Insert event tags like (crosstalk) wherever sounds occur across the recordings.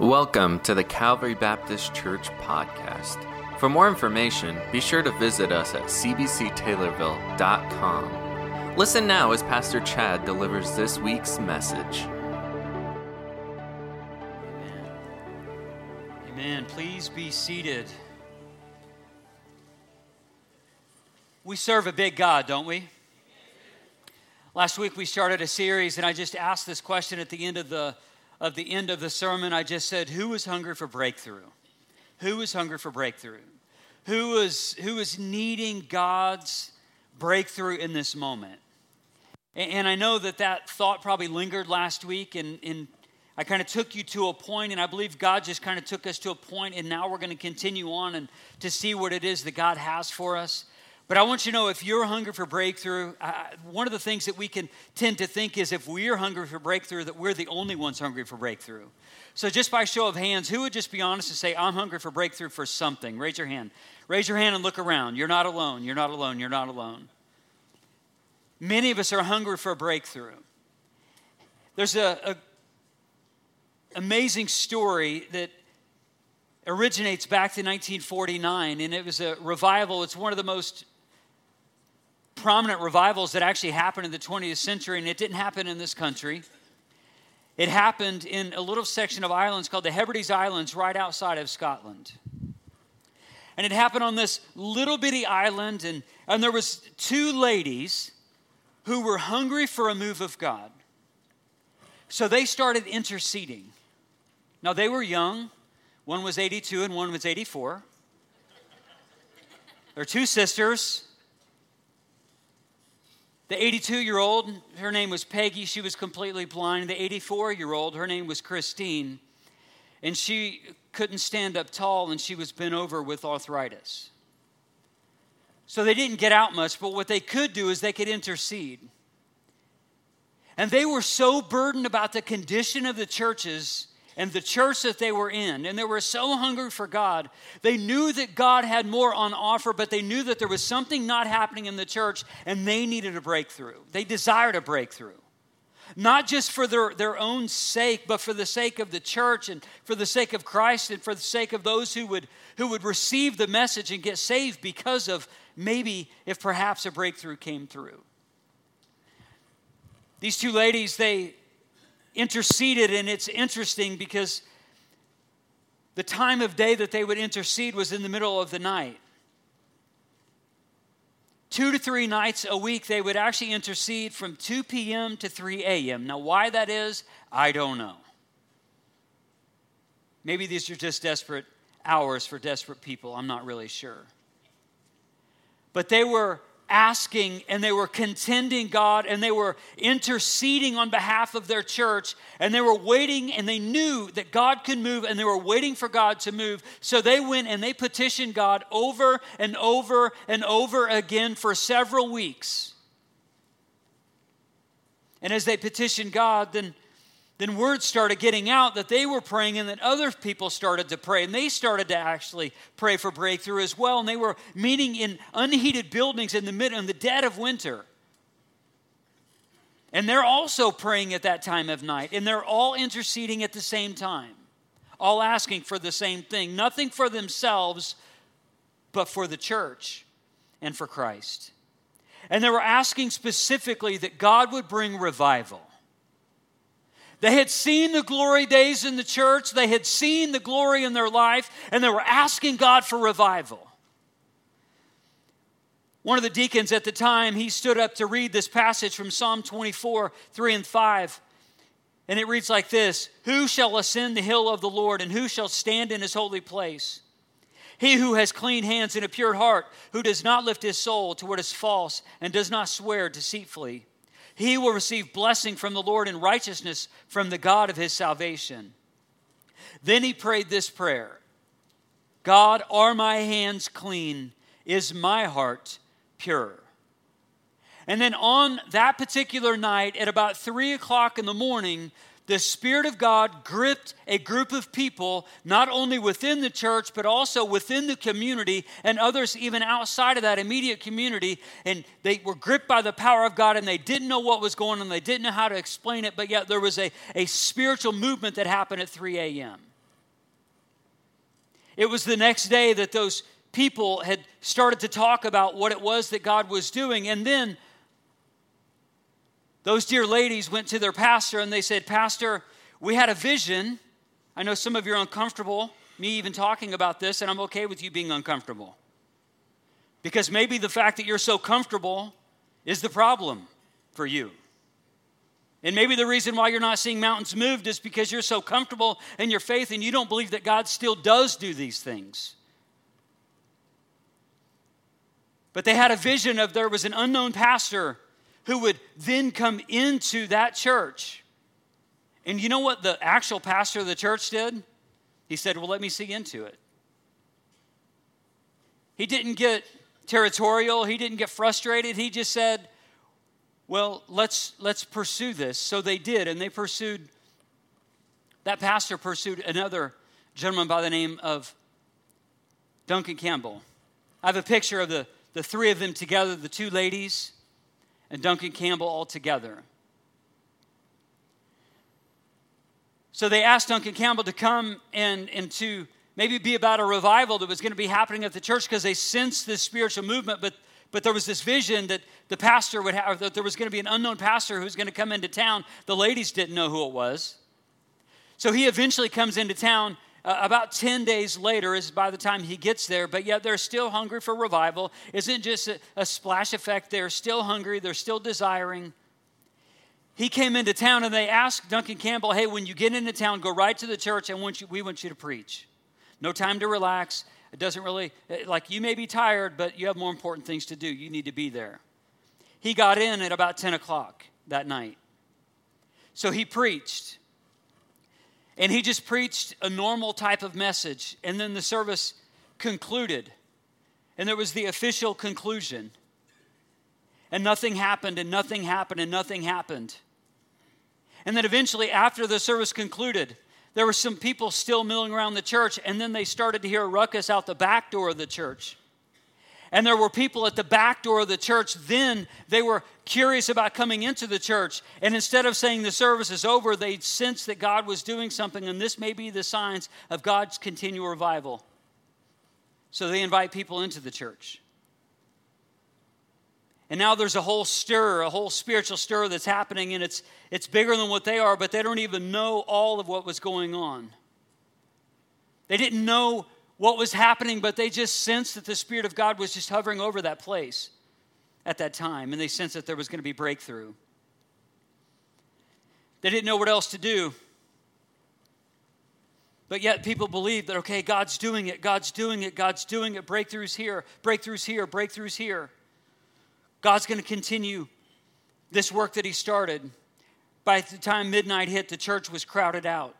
Welcome to the Calvary Baptist Church podcast. For more information, be sure to visit us at cbctaylorville.com. Listen now as Pastor Chad delivers this week's message. Amen. Amen. Please be seated. We serve a big God, don't we? Last week we started a series, and I just asked this question at the end of the of the end of the sermon, I just said, Who is hungry for breakthrough? Who is hungry for breakthrough? Who is, who is needing God's breakthrough in this moment? And, and I know that that thought probably lingered last week, and, and I kind of took you to a point, and I believe God just kind of took us to a point, and now we're going to continue on and to see what it is that God has for us. But I want you to know if you're hungry for breakthrough, uh, one of the things that we can tend to think is if we're hungry for breakthrough, that we're the only ones hungry for breakthrough. So, just by show of hands, who would just be honest and say, I'm hungry for breakthrough for something? Raise your hand. Raise your hand and look around. You're not alone. You're not alone. You're not alone. Many of us are hungry for a breakthrough. There's a, a amazing story that originates back to 1949, and it was a revival. It's one of the most prominent revivals that actually happened in the 20th century, and it didn't happen in this country. It happened in a little section of islands called the Hebrides Islands, right outside of Scotland. And it happened on this little bitty island, and, and there was two ladies who were hungry for a move of God. So they started interceding. Now they were young. One was 82 and one was 84. They're two sisters. The 82 year old, her name was Peggy, she was completely blind. The 84 year old, her name was Christine, and she couldn't stand up tall and she was bent over with arthritis. So they didn't get out much, but what they could do is they could intercede. And they were so burdened about the condition of the churches and the church that they were in, and they were so hungry for God. They knew that God had more on offer, but they knew that there was something not happening in the church, and they needed a breakthrough. They desired a breakthrough. Not just for their, their own sake, but for the sake of the church and for the sake of Christ and for the sake of those who would, who would receive the message and get saved because of maybe if perhaps a breakthrough came through. These two ladies, they, interceded, and it's interesting because the time of day that they would intercede was in the middle of the night. Two to three nights a week, they would actually intercede from 2 p.m. to 3 a.m. Now, why that is, I don't know. Maybe these are just desperate hours for desperate people. I'm not really sure. But they were asking and they were contending God and they were interceding on behalf of their church and they were waiting and they knew that God could move and they were waiting for God to move. So they went and they petitioned God over and over and over again for several weeks. And as they petitioned God, then then word started getting out that they were praying and that other people started to pray. And they started to actually pray for breakthrough as well. And they were meeting in unheated buildings in the mid in the dead of winter. And they're also praying at that time of night. And they're all interceding at the same time. All asking for the same thing. Nothing for themselves but for the church and for Christ. And they were asking specifically that God would bring revival they had seen the glory days in the church, they had seen the glory in their life, and they were asking God for revival. One of the deacons at the time, he stood up to read this passage from Psalm 24, 3 and 5. And it reads like this Who shall ascend the hill of the Lord, and who shall stand in his holy place? He who has clean hands and a pure heart, who does not lift his soul to what is false, and does not swear deceitfully. He will receive blessing from the Lord and righteousness from the God of his salvation. Then he prayed this prayer God, are my hands clean? Is my heart pure? And then on that particular night, at about three o'clock in the morning, the Spirit of God gripped a group of people, not only within the church, but also within the community and others even outside of that immediate community. And they were gripped by the power of God and they didn't know what was going on. They didn't know how to explain it, but yet there was a, a spiritual movement that happened at 3 a.m. It was the next day that those people had started to talk about what it was that God was doing. And then those dear ladies went to their pastor and they said, Pastor, we had a vision. I know some of you are uncomfortable, me even talking about this, and I'm okay with you being uncomfortable. Because maybe the fact that you're so comfortable is the problem for you. And maybe the reason why you're not seeing mountains moved is because you're so comfortable in your faith and you don't believe that God still does do these things. But they had a vision of there was an unknown pastor who would then come into that church. And you know what the actual pastor of the church did? He said, Well, let me see into it. He didn't get territorial, he didn't get frustrated. He just said, Well, let's, let's pursue this. So they did, and they pursued, that pastor pursued another gentleman by the name of Duncan Campbell. I have a picture of the, the three of them together, the two ladies and Duncan Campbell all together. So they asked Duncan Campbell to come and, and to maybe be about a revival that was going to be happening at the church because they sensed this spiritual movement, but, but there was this vision that the pastor would have, that there was going to be an unknown pastor who was going to come into town. The ladies didn't know who it was. So he eventually comes into town uh, about 10 days later is by the time he gets there, but yet they're still hungry for revival. Isn't just a, a splash effect. They're still hungry, they're still desiring. He came into town and they asked Duncan Campbell, hey, when you get into town, go right to the church and want you, we want you to preach. No time to relax. It doesn't really, uh, like, you may be tired, but you have more important things to do. You need to be there. He got in at about 10 o'clock that night. So he preached. And he just preached a normal type of message. And then the service concluded. And there was the official conclusion. And nothing happened, and nothing happened, and nothing happened. And then eventually, after the service concluded, there were some people still milling around the church, and then they started to hear a ruckus out the back door of the church and there were people at the back door of the church. Then they were curious about coming into the church. And instead of saying the service is over they sensed that god was doing something. And this may be the signs of god's continual revival. So they invite people into the church. And now there's a whole stir a whole spiritual stir that's happening. And it's it's bigger than what they are but they don't even know all of what was going on. They didn't know what was happening, but they just sensed that the Spirit of God was just hovering over that place at that time, and they sensed that there was going to be breakthrough. They didn't know what else to do. But yet people believed that, okay, God's doing it, God's doing it, God's doing it. Breakthroughs here, breakthroughs here, breakthroughs here. God's going to continue this work that He started. By the time midnight hit, the church was crowded out.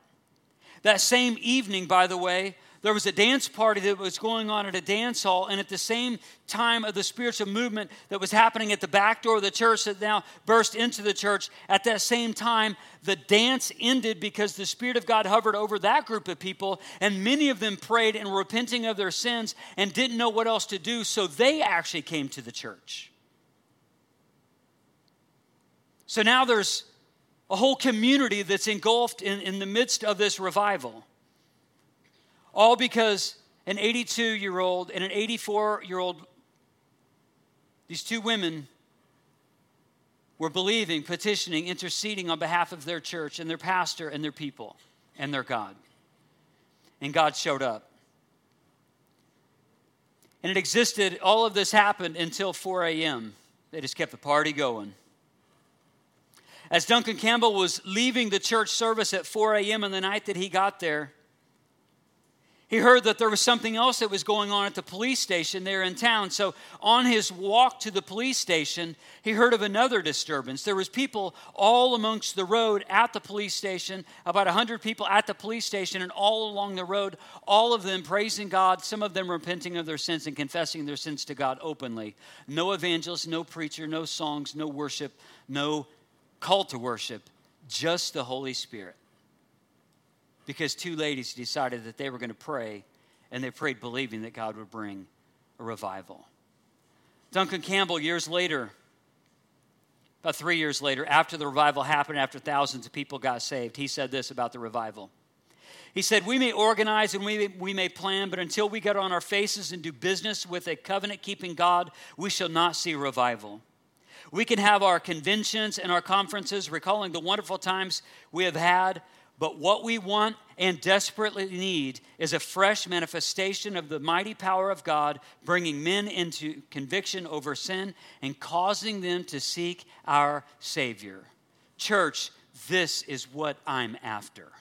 That same evening, by the way, there was a dance party that was going on at a dance hall, and at the same time of the spiritual movement that was happening at the back door of the church that now burst into the church, at that same time, the dance ended because the Spirit of God hovered over that group of people, and many of them prayed and repenting of their sins and didn't know what else to do, so they actually came to the church. So now there's a whole community that's engulfed in, in the midst of this revival. All because an 82 year old and an 84 year old, these two women, were believing, petitioning, interceding on behalf of their church and their pastor and their people and their God. And God showed up. And it existed, all of this happened until 4 a.m. They just kept the party going. As Duncan Campbell was leaving the church service at 4 a.m. on the night that he got there, he heard that there was something else that was going on at the police station there in town. So on his walk to the police station, he heard of another disturbance. There was people all amongst the road at the police station, about 100 people at the police station and all along the road, all of them praising God, some of them repenting of their sins and confessing their sins to God openly. No evangelist, no preacher, no songs, no worship, no call to worship, just the Holy Spirit because two ladies decided that they were going to pray, and they prayed believing that God would bring a revival. Duncan Campbell, years later, about three years later, after the revival happened, after thousands of people got saved, he said this about the revival. He said, We may organize and we may, we may plan, but until we get on our faces and do business with a covenant keeping God, we shall not see revival. We can have our conventions and our conferences, recalling the wonderful times we have had, but what we want and desperately need is a fresh manifestation of the mighty power of God, bringing men into conviction over sin and causing them to seek our Savior. Church, this is what I'm after.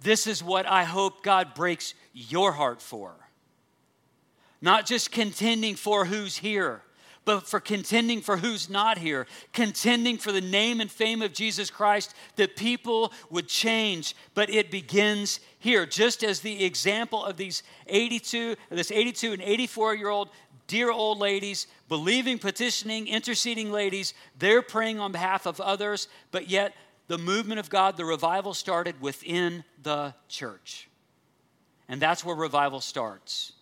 This is what I hope God breaks your heart for. Not just contending for who's here, but for contending for who's not here, contending for the name and fame of Jesus Christ, that people would change. But it begins here, just as the example of these 82, this 82 and 84 year old dear old ladies, believing, petitioning, interceding ladies, they're praying on behalf of others, but yet the movement of God, the revival started within the church. And that's where revival starts.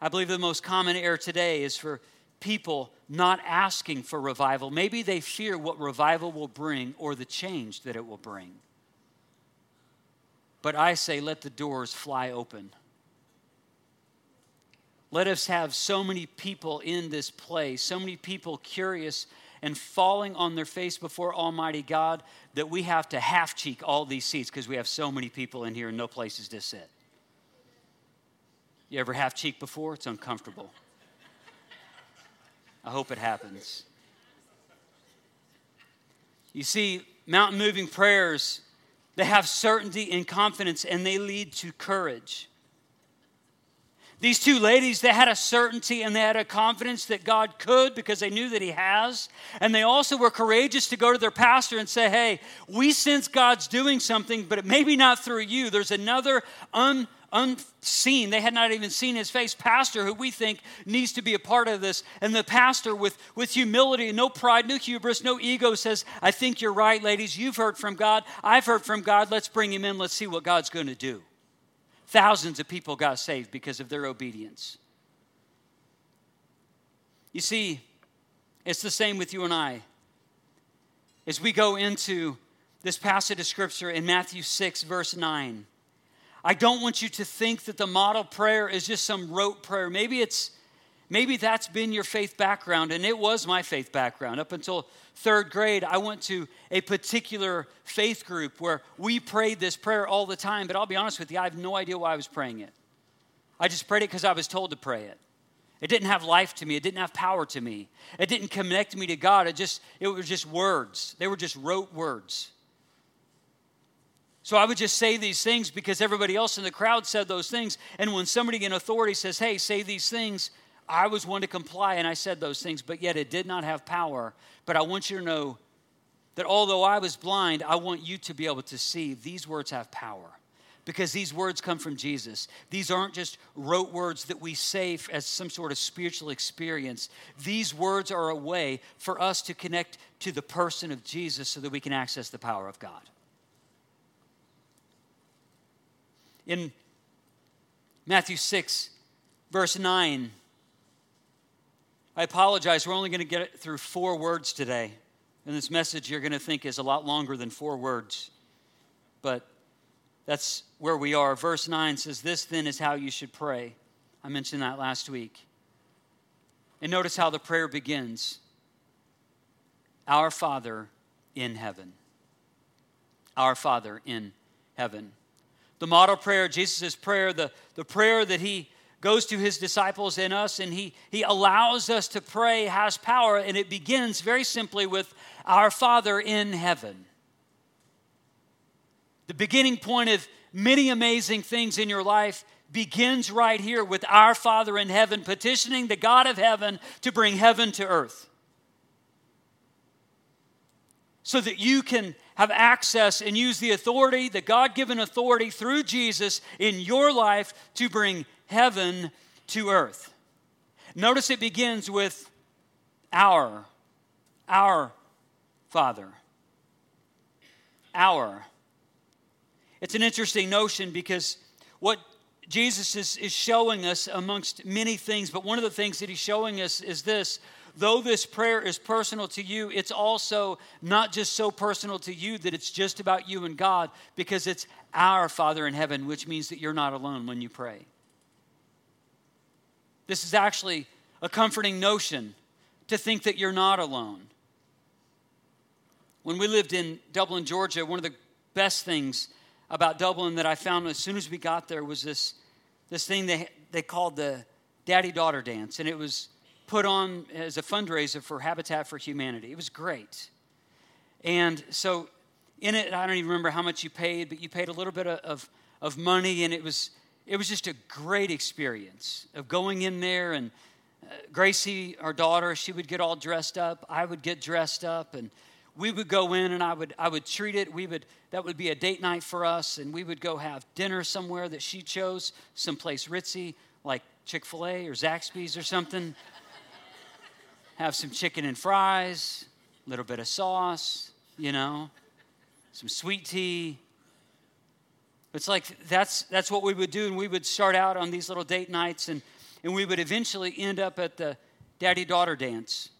I believe the most common error today is for people not asking for revival. Maybe they fear what revival will bring or the change that it will bring. But I say, let the doors fly open. Let us have so many people in this place, so many people curious and falling on their face before Almighty God that we have to half cheek all these seats because we have so many people in here and no places to sit. You ever half cheek before? It's uncomfortable. I hope it happens. You see, mountain moving prayers, they have certainty and confidence and they lead to courage. These two ladies, they had a certainty and they had a confidence that God could because they knew that He has. And they also were courageous to go to their pastor and say, Hey, we sense God's doing something, but it may be not through you. There's another un, unseen, they had not even seen his face, pastor who we think needs to be a part of this. And the pastor, with, with humility, no pride, no hubris, no ego, says, I think you're right, ladies. You've heard from God. I've heard from God. Let's bring him in. Let's see what God's going to do. Thousands of people got saved because of their obedience. You see, it's the same with you and I. As we go into this passage of scripture in Matthew 6, verse 9, I don't want you to think that the model prayer is just some rote prayer. Maybe it's maybe that's been your faith background, and it was my faith background. Up until third grade, I went to a particular faith group where we prayed this prayer all the time, but I'll be honest with you, I have no idea why I was praying it. I just prayed it because I was told to pray it. It didn't have life to me. It didn't have power to me. It didn't connect me to God. It just it was just words. They were just rote words. So I would just say these things because everybody else in the crowd said those things. And when somebody in authority says, hey, say these things, I was one to comply and I said those things, but yet it did not have power. But I want you to know that although I was blind, I want you to be able to see these words have power because these words come from Jesus. These aren't just rote words that we say as some sort of spiritual experience. These words are a way for us to connect to the person of Jesus so that we can access the power of God. In Matthew 6, verse 9, I apologize, we're only going to get through four words today. And this message you're going to think is a lot longer than four words. But that's where we are. Verse 9 says, This then is how you should pray. I mentioned that last week. And notice how the prayer begins Our Father in heaven. Our Father in heaven. The model prayer, Jesus' prayer, the, the prayer that he goes to his disciples and us, and he, he allows us to pray, has power, and it begins very simply with Our Father in heaven. The beginning point of many amazing things in your life begins right here with Our Father in heaven, petitioning the God of heaven to bring heaven to earth. So that you can have access and use the authority, the God given authority through Jesus in your life to bring heaven to earth. Notice it begins with our, our Father. Our. It's an interesting notion because what Jesus is, is showing us amongst many things, but one of the things that he's showing us is this though this prayer is personal to you, it's also not just so personal to you that it's just about you and God, because it's our Father in heaven, which means that you're not alone when you pray. This is actually a comforting notion to think that you're not alone. When we lived in Dublin, Georgia, one of the best things about Dublin that I found as soon as we got there was this, this thing they, they called the daddy daughter dance. And it was put on as a fundraiser for Habitat for Humanity. It was great. And so in it, I don't even remember how much you paid, but you paid a little bit of, of money, and it was, it was just a great experience of going in there. And uh, Gracie, our daughter, she would get all dressed up. I would get dressed up, and we would go in and I would, I would treat it. We would, that would be a date night for us, and we would go have dinner somewhere that she chose, someplace ritzy, like Chick fil A or Zaxby's or something. Have some chicken and fries, a little bit of sauce, you know, some sweet tea. It's like that's, that's what we would do, and we would start out on these little date nights, and, and we would eventually end up at the daddy daughter dance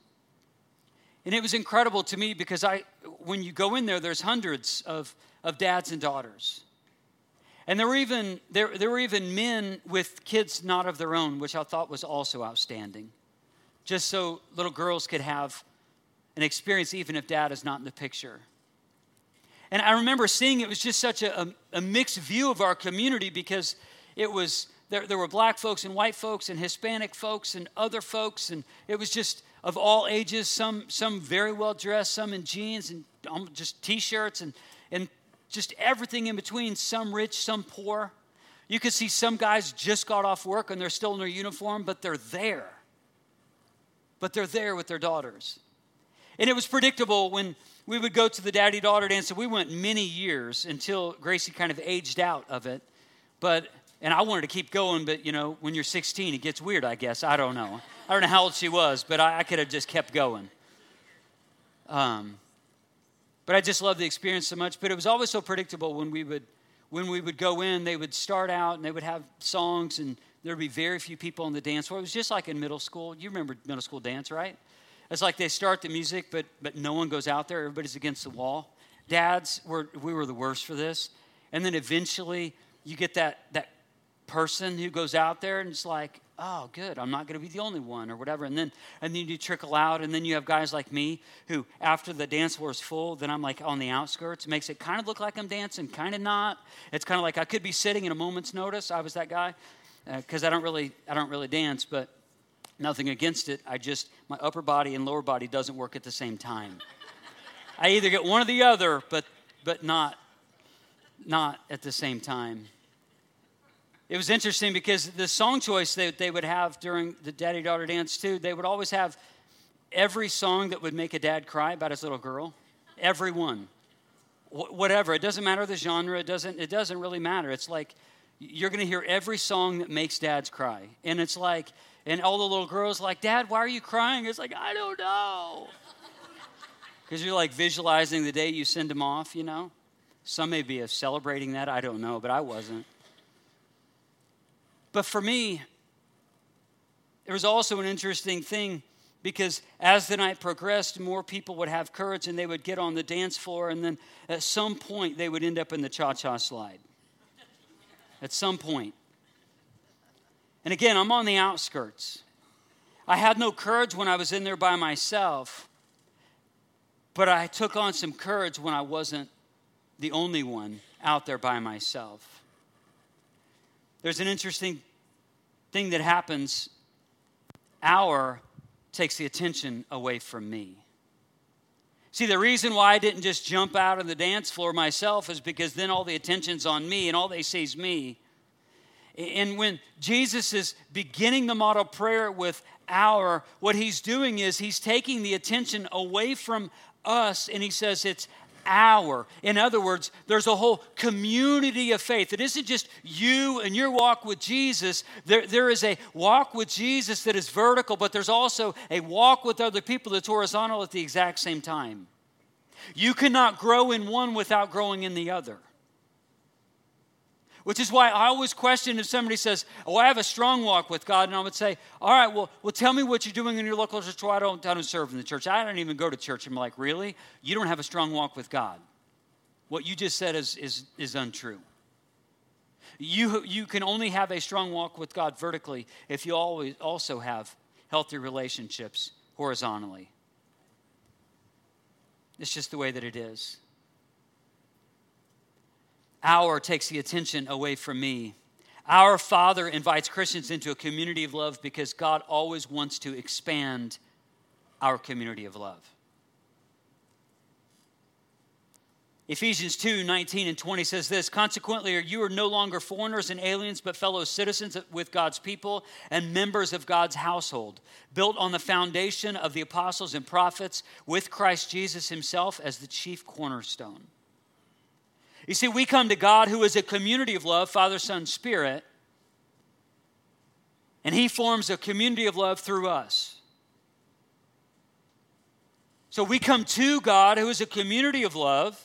and it was incredible to me because I, when you go in there, there's hundreds of, of dads and daughters. And there were, even, there, there were even men with kids not of their own, which I thought was also outstanding. Just so little girls could have an experience, even if dad is not in the picture. And I remember seeing it was just such a, a, a mixed view of our community because it was there, there were black folks and white folks and Hispanic folks and other folks, and it was just of all ages, some, some very well dressed, some in jeans and um, just t shirts and, and just everything in between, some rich, some poor. You could see some guys just got off work and they're still in their uniform, but they're there. But they're there with their daughters. And it was predictable when we would go to the daddy daughter dance, and we went many years until Gracie kind of aged out of it. But, and I wanted to keep going, but you know, when you're 16, it gets weird, I guess. I don't know. I don't know how old she was, but I, I could have just kept going. Um, but I just loved the experience so much. But it was always so predictable when we would when we would go in. They would start out and they would have songs, and there'd be very few people on the dance floor. It was just like in middle school. You remember middle school dance, right? It's like they start the music, but but no one goes out there. Everybody's against the wall. Dads were we were the worst for this, and then eventually you get that that person who goes out there and it's like, oh, good, I'm not going to be the only one or whatever. And then, and then you trickle out, and then you have guys like me who, after the dance floor is full, then I'm like on the outskirts. It makes it kind of look like I'm dancing, kind of not. It's kind of like I could be sitting in a moment's notice. I was that guy because uh, I don't really, I don't really dance, but nothing against it. I just my upper body and lower body doesn't work at the same time. I either get one or the other, but but not not at the same time. It was interesting because the song choice that they would have during the daddy daughter dance, too, they would always have every song that would make a dad cry about his little girl. Every one. Wh- whatever. It doesn't matter the genre, it doesn't, it doesn't really matter. It's like you're going to hear every song that makes dads cry. And it's like, and all the little girls like, Dad, why are you crying? It's like, I don't know. (laughs) Because you're like visualizing the day you send them off, you know? Some may be celebrating that, I don't know, but I wasn't. But for me, there was also an interesting thing because as the night progressed, more people would have courage and they would get on the dance floor, and then at some point, they would end up in the cha cha slide. At some point. And again, I'm on the outskirts. I had no courage when I was in there by myself, but I took on some courage when I wasn't the only one out there by myself. There's an interesting thing that happens. Our takes the attention away from me. See, the reason why I didn't just jump out on the dance floor myself is because then all the attention's on me and all they see is me. And when Jesus is beginning the model prayer with our, what he's doing is he's taking the attention away from us and he says it's our. In other words, there's a whole community of faith. It isn't just you and your walk with Jesus. There, there is a walk with Jesus that is vertical, but there's also a walk with other people that's horizontal at the exact same time. You cannot grow in one without growing in the other. Which is why I always question if somebody says, Oh, I have a strong walk with God. And I would say, All right, well, well tell me what you're doing in your local church. Well, I don't, I don't serve in the church. I don't even go to church. I'm like, Really? You don't have a strong walk with God. What you just said is, is, is untrue. You, you can only have a strong walk with God vertically if you always also have healthy relationships horizontally. It's just the way that it is. Our takes the attention away from me. Our Father invites Christians into a community of love because God always wants to expand our community of love. Ephesians 2 19 and 20 says this Consequently, you are no longer foreigners and aliens, but fellow citizens with God's people and members of God's household, built on the foundation of the apostles and prophets, with Christ Jesus himself as the chief cornerstone. You see, we come to God who is a community of love, Father, Son, Spirit, and He forms a community of love through us. So we come to God who is a community of love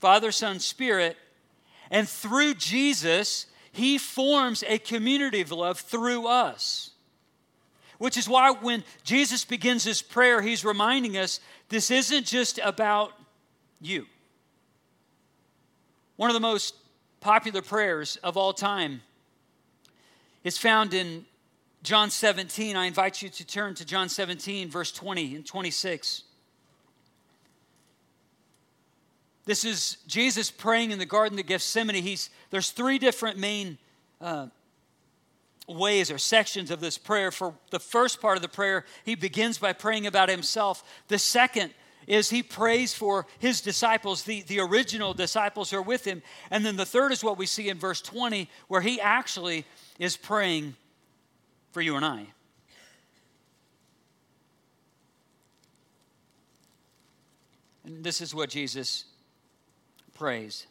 Father, Son, Spirit. And through Jesus, He forms a community of love through us. Which is why when Jesus begins His prayer, He's reminding us this isn't just about you. One of the most popular prayers of all time is found in John 17. I invite you to turn to John 17, verse 20 and 26. This is Jesus praying in the Garden of Gethsemane. He's, there's three different main uh, ways or sections of this prayer. For the first part of the prayer, he begins by praying about himself. The second is he prays for his disciples, the, the original disciples are with him. And then the third is what we see in verse 20, where he actually is praying for you and I. And this is what Jesus prays.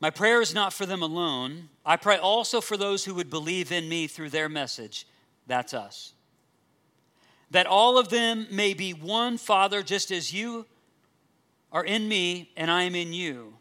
My prayer is not for them alone. I pray also for those who would believe in me through their message. That's us. That all of them may be one Father, just as you are in me and I am in you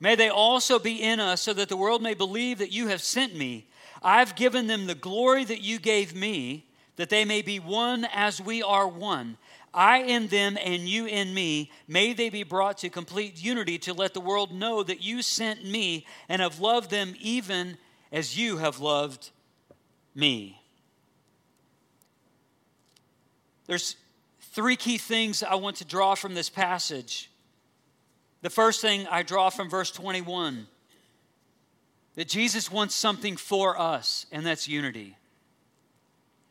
May they also be in us, so that the world may believe that you have sent me. I've given them the glory that you gave me, that they may be one as we are one. I in them and you in me. May they be brought to complete unity to let the world know that you sent me and have loved them even as you have loved me. There's three key things I want to draw from this passage. The first thing I draw from verse 21 that Jesus wants something for us, and that's unity.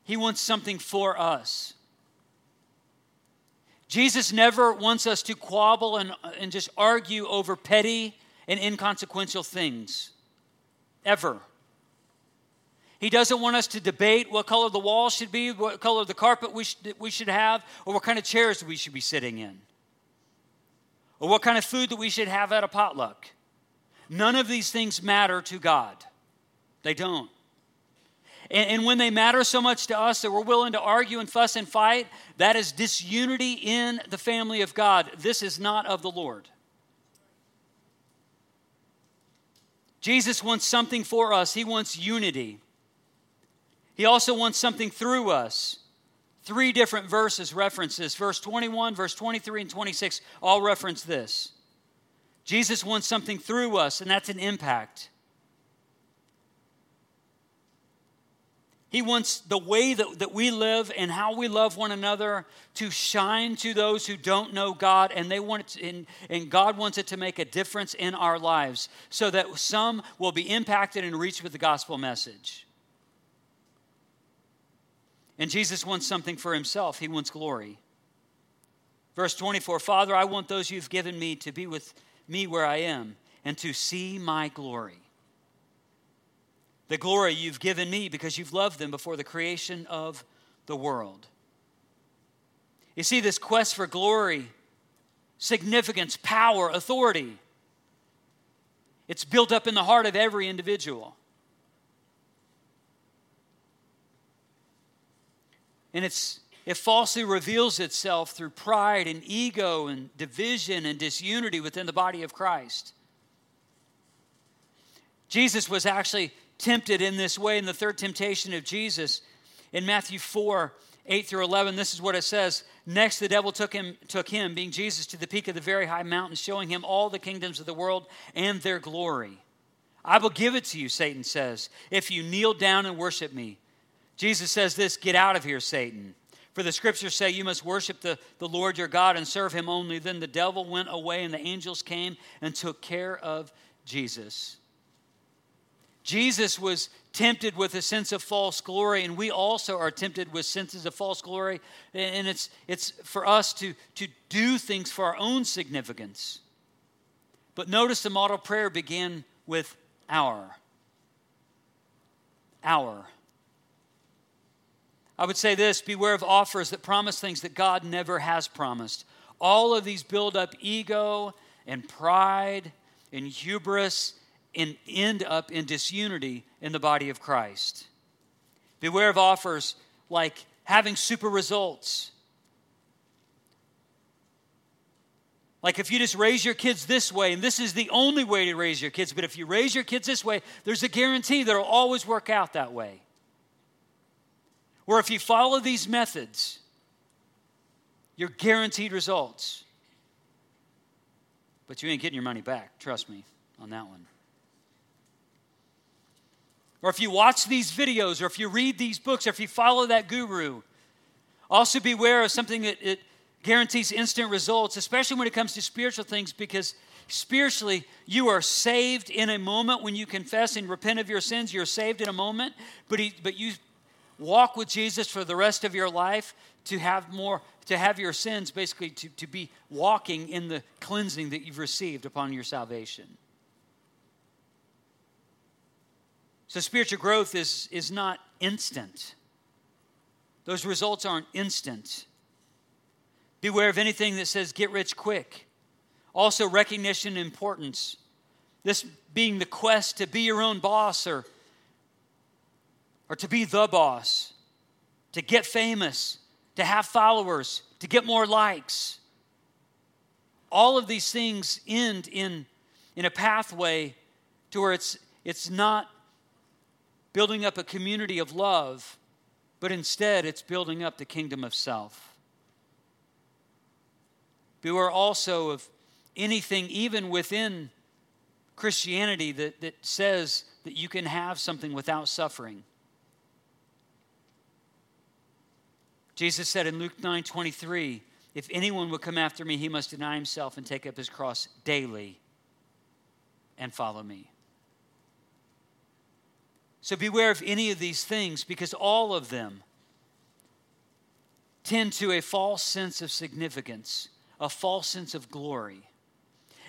He wants something for us. Jesus never wants us to quabble and, and just argue over petty and inconsequential things. Ever. He doesn't want us to debate what color the wall should be, what color the carpet we we should have, or what kind of chairs we should be sitting in or what kind of food that we should have at a potluck. None of these things matter to God. They don't. And, and, when they matter so much to us that we're willing to argue and fuss and fight, that is disunity in the family of God. This is not of the Lord. Jesus wants something for us, He wants unity. He also wants something through us. Three different verses reference this. Verse 21, verse 23, and 26 all reference this. Jesus wants something through us, and that's an impact. He wants the way that, that we live and how we love one another to shine to those who don't know God, and they want it to, and, and God wants it to make a difference in our lives so that some will be impacted and reached with the gospel message. And Jesus wants something for himself, he wants glory. Verse 24 Father, I want those you've given me to be with me where I am and to see my glory. The glory you've given me because you've loved them before the creation of the world. You see, this quest for glory, significance, power, authority, it's built up in the heart of every individual. And it's, it falsely reveals itself through pride and ego and division and disunity within the body of Christ. Jesus was actually tempted in this way in the third temptation of Jesus in Matthew 4 8 through 11. This is what it says. Next, the devil took him, took him, being Jesus, to the peak of the very high mountain, showing him all the kingdoms of the world and their glory. I will give it to you, Satan says, if you kneel down and worship me. Jesus says this Get out of here, Satan. For the scriptures say you must worship the, the Lord your God and serve him only. Then the devil went away, and the angels came and took care of Jesus. Jesus was tempted with a sense of false glory, and we also are tempted with senses of false glory. And it's, it's for us to, to do things for our own significance. But notice the model prayer began with our. Our. I would say this beware of offers that promise things that God never has promised. All of these build up ego and pride and hubris and end up in disunity in the body of Christ. Beware of offers like having super results. Like if you just raise your kids this way, and this is the only way to raise your kids, but if you raise your kids this way, there's a guarantee that it'll always work out that way. Or if you follow these methods, you're guaranteed results. But you ain't getting your money back, trust me on that one. Or if you watch these videos, or if you read these books, or if you follow that guru, also beware of something that it guarantees instant results, especially when it comes to spiritual things, because spiritually, you are saved in a moment when you confess and repent of your sins. You're saved in a moment, but, he, but you walk with Jesus for the rest of your life to have more, to have your sins basically to, to be walking in the cleansing that you've received upon your salvation. So spiritual growth is, is not instant. Those results aren't instant. Beware of anything that says get rich quick. Also, recognition and importance. This being the quest to be your own boss or, or to be the boss, to get famous, to have followers, to get more likes. All of these things end in, in a pathway to where it's, it's not building up a community of love, but instead it's building up the kingdom of self. Beware also of anything, even within Christianity, that, that says that you can have something without suffering. Jesus said in Luke 9 23, if anyone would come after me, he must deny himself and take up his cross daily and follow me. So beware of any of these things because all of them tend to a false sense of significance, a false sense of glory.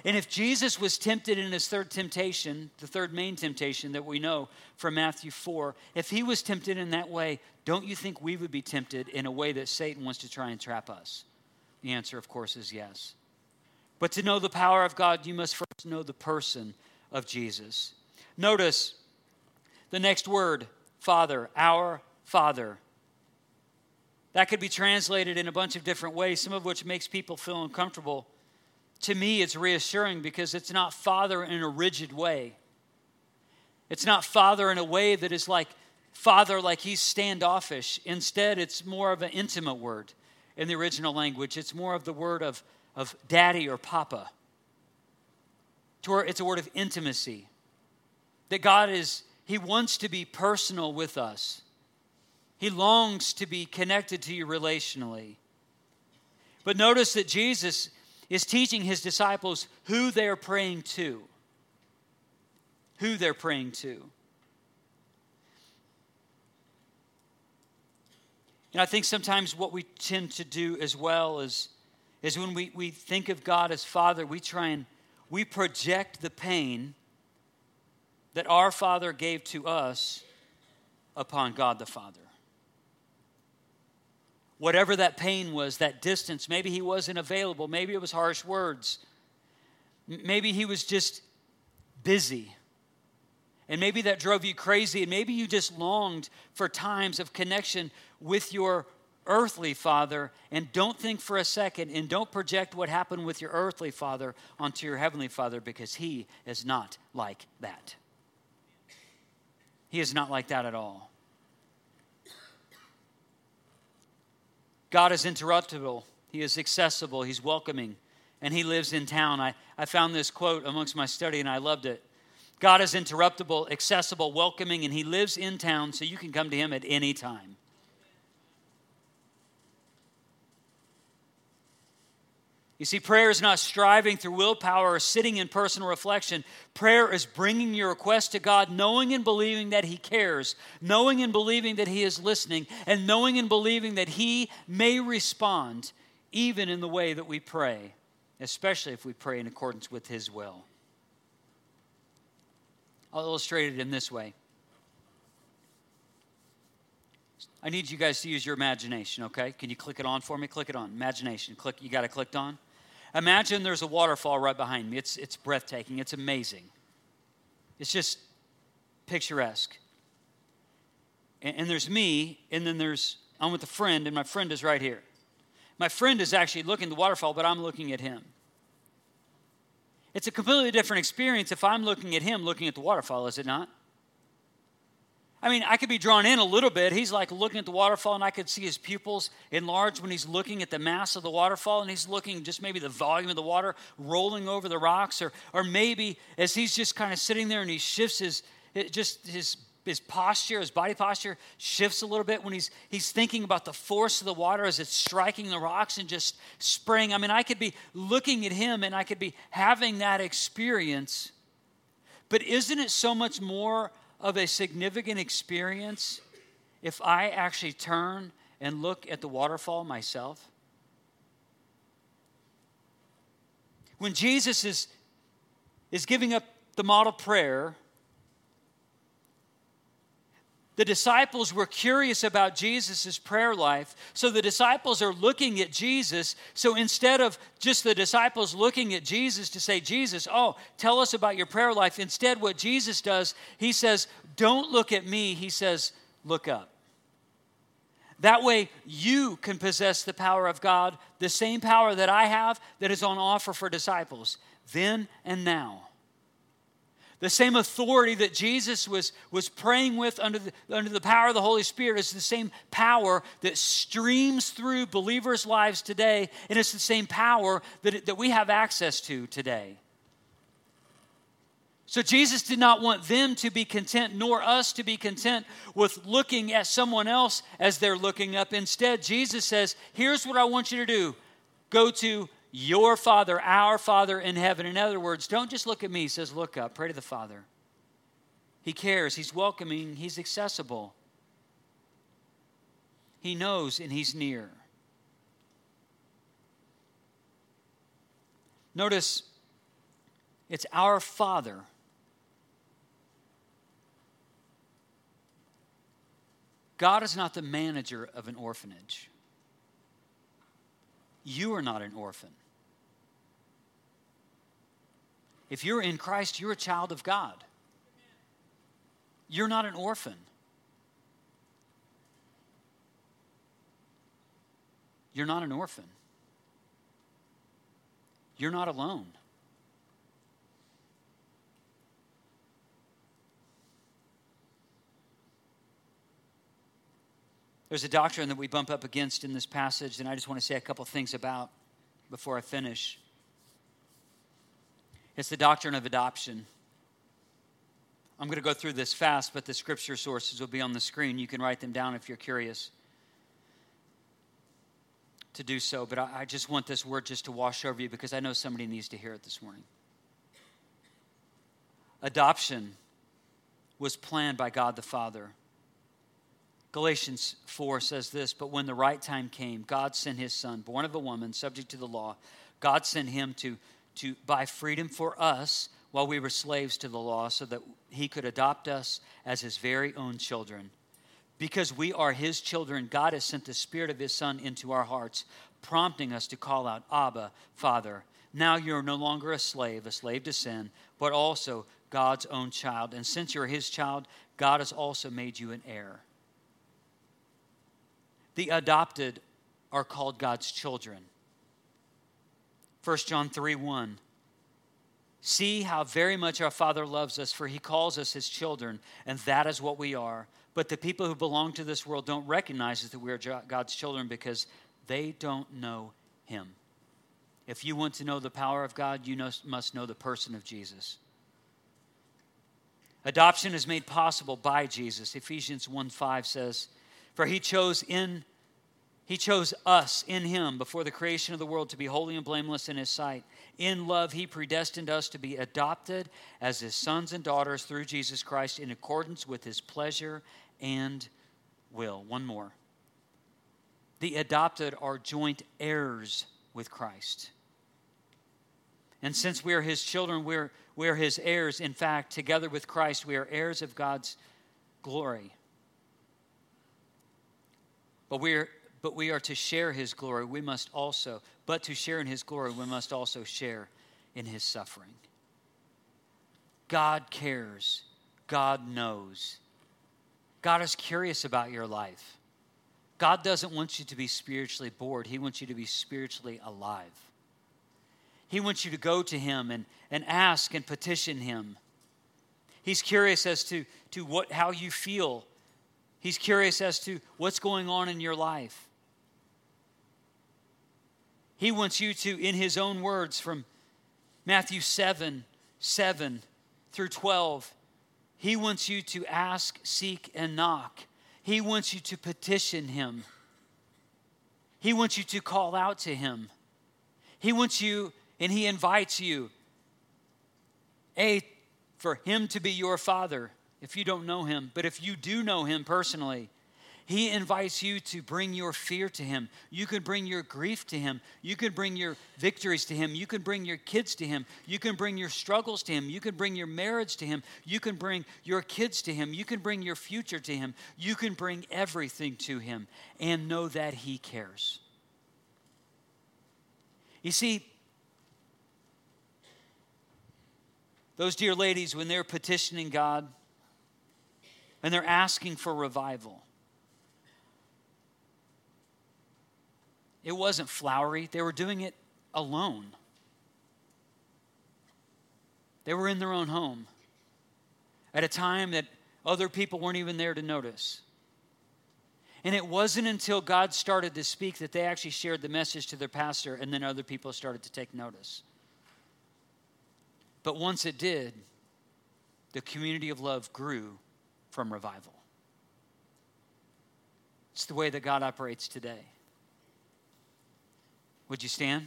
And if Jesus was tempted in his third temptation, the third main temptation that we know from Matthew 4, if he was tempted in that way, don't you think we would be tempted in a way that Satan wants to try and trap us? The answer, of course, is yes. But to know the power of God, you must first know the person of Jesus. Notice the next word, Father, our Father. That could be translated in a bunch of different ways, some of which makes people feel uncomfortable. To me, it's reassuring because it's not Father in a rigid way. It's not Father in a way that is like Father, like he's standoffish. Instead, it's more of an intimate word in the original language. It's more of the word of, of daddy or papa. It's a word of intimacy. That God is he wants to be personal with us. He longs to be connected to you relationally. But notice that Jesus is teaching his disciples who they're praying to. Who they're praying to. And I think sometimes what we tend to do as well is, is when we, we think of God as Father, we try and we project the pain that our Father gave to us upon God the Father. Whatever that pain was, that distance, maybe he wasn't available, maybe it was harsh words, maybe he was just busy. And maybe that drove you crazy, and maybe you just longed for times of connection with your earthly father and don't think for a second and don't project what happened with your earthly father onto your heavenly father because he is not like that. He is not like that at all. God is interruptible, He is accessible, He's welcoming, and He lives in town. I, I found this quote amongst my study and I loved it. God is interruptible, accessible, welcoming, and He lives in town so you can come to Him at any time. You see, prayer is not striving through willpower or sitting in personal reflection. Prayer is bringing your request to God, knowing and believing that He cares, knowing and believing that He is listening, and knowing and believing that He may respond even in the way that we pray, especially if we pray in accordance with His will. I'll illustrate it in this way. I need you guys to use your imagination, okay? Can you click it on for me? Click it on. Imagination. Click. You got it clicked on? Imagine there's a waterfall right behind me. It's, it's breathtaking, it's amazing. It's just picturesque. And, and there's me, and then there's, I'm with a friend, and my friend is right here. My friend is actually looking at the waterfall, but I'm looking at him. It's a completely different experience if I'm looking at him looking at the waterfall, is it not? I mean, I could be drawn in a little bit. He's like looking at the waterfall, and I could see his pupils enlarge when he's looking at the mass of the waterfall, and he's looking just maybe the volume of the water rolling over the rocks, or, or maybe as he's just kind of sitting there and he shifts his, just his, his posture, his body posture shifts a little bit when he's, he's thinking about the force of the water as it's striking the rocks and just spraying. I mean, I could be looking at him and I could be having that experience. But isn't it so much more of a significant experience if I actually turn and look at the waterfall myself? When Jesus is, is giving up the model prayer, the disciples were curious about Jesus' prayer life. So the disciples are looking at Jesus. So instead of just the disciples looking at Jesus to say, Jesus, oh, tell us about your prayer life, instead, what Jesus does, he says, don't look at me. He says, look up. That way, you can possess the power of God, the same power that I have that is on offer for disciples, then and now. The same authority that Jesus was, was praying with under the, under the power of the Holy Spirit is the same power that streams through believers' lives today, and it's the same power that, that we have access to today. So Jesus did not want them to be content, nor us to be content with looking at someone else as they're looking up. Instead, Jesus says, Here's what I want you to do go to your Father, our Father in heaven. In other words, don't just look at me. He says, look up, pray to the Father. He cares, He's welcoming, He's accessible. He knows and He's near. Notice it's our Father. God is not the manager of an orphanage. You are not an orphan. If you're in Christ, you're a child of God. You're not an orphan. You're not an orphan. You're not alone. There's a doctrine that we bump up against in this passage, and I just want to say a couple things about before I finish. It's the doctrine of adoption. I'm going to go through this fast, but the scripture sources will be on the screen. You can write them down if you're curious to do so. But I, just want this word just to wash over you because I know somebody needs to hear it this morning. Adoption was planned by God the Father. Galatians 4 says this But when the right time came, God sent his son, born of a woman, subject to the law. God sent him to to buy freedom for us while we were slaves to the law so that he could adopt us as his very own children. Because we are his children, God has sent the Spirit of his Son into our hearts, prompting us to call out, Abba, Father. Now you're no longer a slave, a slave to sin, but also God's own child. And since you're his child, God has also made you an heir. The adopted are called God's children. 1 John 3 1. See how very much our Father loves us, for he calls us his children, and that is what we are. But the people who belong to this world don't recognize that we are God's children because they don't know him. If you want to know the power of God, you must know the person of Jesus. Adoption is made possible by Jesus. Ephesians 1 5 says, For he chose in he chose us in him before the creation of the world to be holy and blameless in his sight. In love, he predestined us to be adopted as his sons and daughters through Jesus Christ in accordance with his pleasure and will. One more. The adopted are joint heirs with Christ. And since we are his children, we're, we're his heirs. In fact, together with Christ, we are heirs of God's glory. But we're but we are to share his glory. We must also, but to share in his glory, we must also share in his suffering. God cares. God knows. God is curious about your life. God doesn't want you to be spiritually bored, He wants you to be spiritually alive. He wants you to go to Him and, and ask and petition Him. He's curious as to, to what, how you feel. He's curious as to what's going on in your life. He wants you to, in his own words from Matthew 7 7 through 12, he wants you to ask, seek, and knock. He wants you to petition him. He wants you to call out to him. He wants you, and he invites you, A, for him to be your father if you don't know him. But if you do know him personally, he invites you to bring your fear to Him. You can bring your grief to Him. You can bring your victories to Him. You can bring your kids to Him. You can bring your struggles to Him. You can bring your marriage to Him. You can bring your kids to Him. You can bring your future to Him. You can bring everything to Him and know that He cares. You see, those dear ladies, when they're petitioning God and they're asking for revival, It wasn't flowery, they were doing it alone. They were in their own home at a time that other people weren't even there to notice. And it wasn't until God started to speak that they actually shared the message to their pastor, and then other people started to take notice. But once it did, the community of love grew from revival. It's the way that God operates today. Would you stand?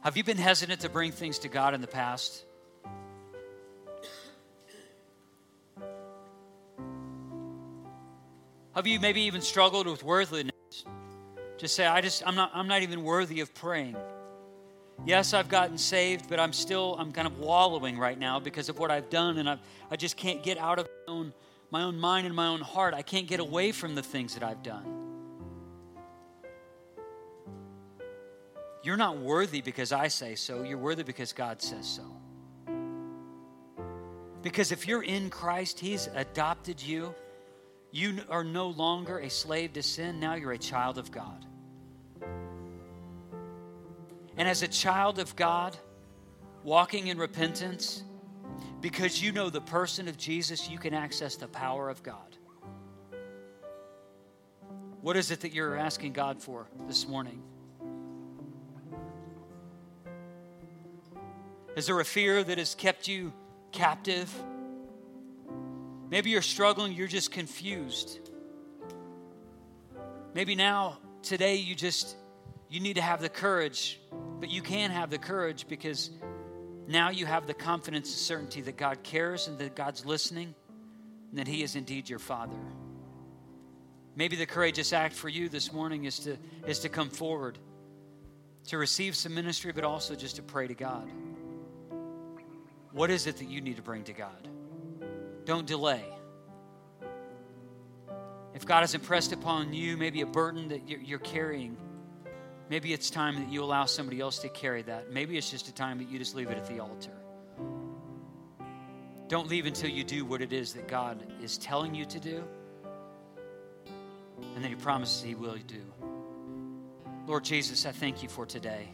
Have you been hesitant to bring things to God in the past? Have you maybe even struggled with worthiness? Just say, I just, I'm not, I'm not even worthy of praying. Yes, I've gotten saved, but I'm still, I'm kind of wallowing right now because of what I've done, and I've, I just can't get out of my own, my own mind and my own heart. I can't get away from the things that I've done. You're not worthy because I say so, you're worthy because God says so. Because if you're in Christ, He's adopted you. You are no longer a slave to sin, now you're a child of God. And as a child of God, walking in repentance, because you know the person of Jesus, you can access the power of God. What is it that you're asking God for this morning? Is there a fear that has kept you captive? Maybe you're struggling, you're just confused. Maybe now, today, you just you need to have the courage, but you can have the courage because now you have the confidence and certainty that God cares and that God's listening and that He is indeed your Father. Maybe the courageous act for you this morning is to, is to come forward, to receive some ministry, but also just to pray to God. What is it that you need to bring to God? Don't delay. If God has impressed upon you maybe a burden that you're, you're carrying, Maybe it's time that you allow somebody else to carry that. Maybe it's just a time that you just leave it at the altar. Don't leave until you do what it is that God is telling you to do and that He promises He will do. Lord Jesus, I thank you for today.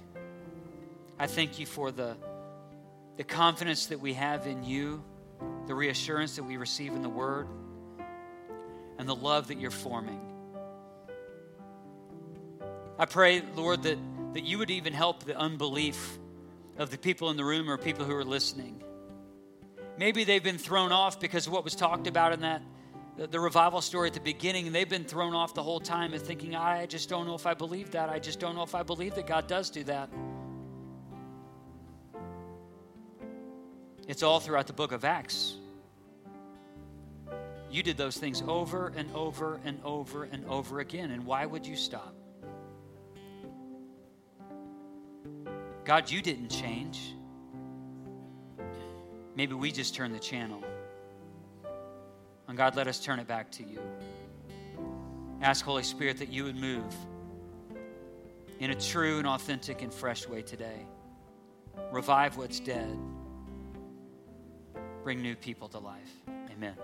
I thank you for the, the confidence that we have in you, the reassurance that we receive in the Word, and the love that you're forming. I pray, Lord, that, that you would even help the unbelief of the people in the room or people who are listening. Maybe they've been thrown off because of what was talked about in that the, the revival story at the beginning, and they've been thrown off the whole time and thinking, I just don't know if I believe that. I just don't know if I believe that God does do that. It's all throughout the book of Acts. You did those things over and over and over and over again, and why would you stop? God, you didn't change. Maybe we just turn the channel. And God, let us turn it back to you. Ask, Holy Spirit, that you would move in a true and authentic and fresh way today. Revive what's dead, bring new people to life. Amen.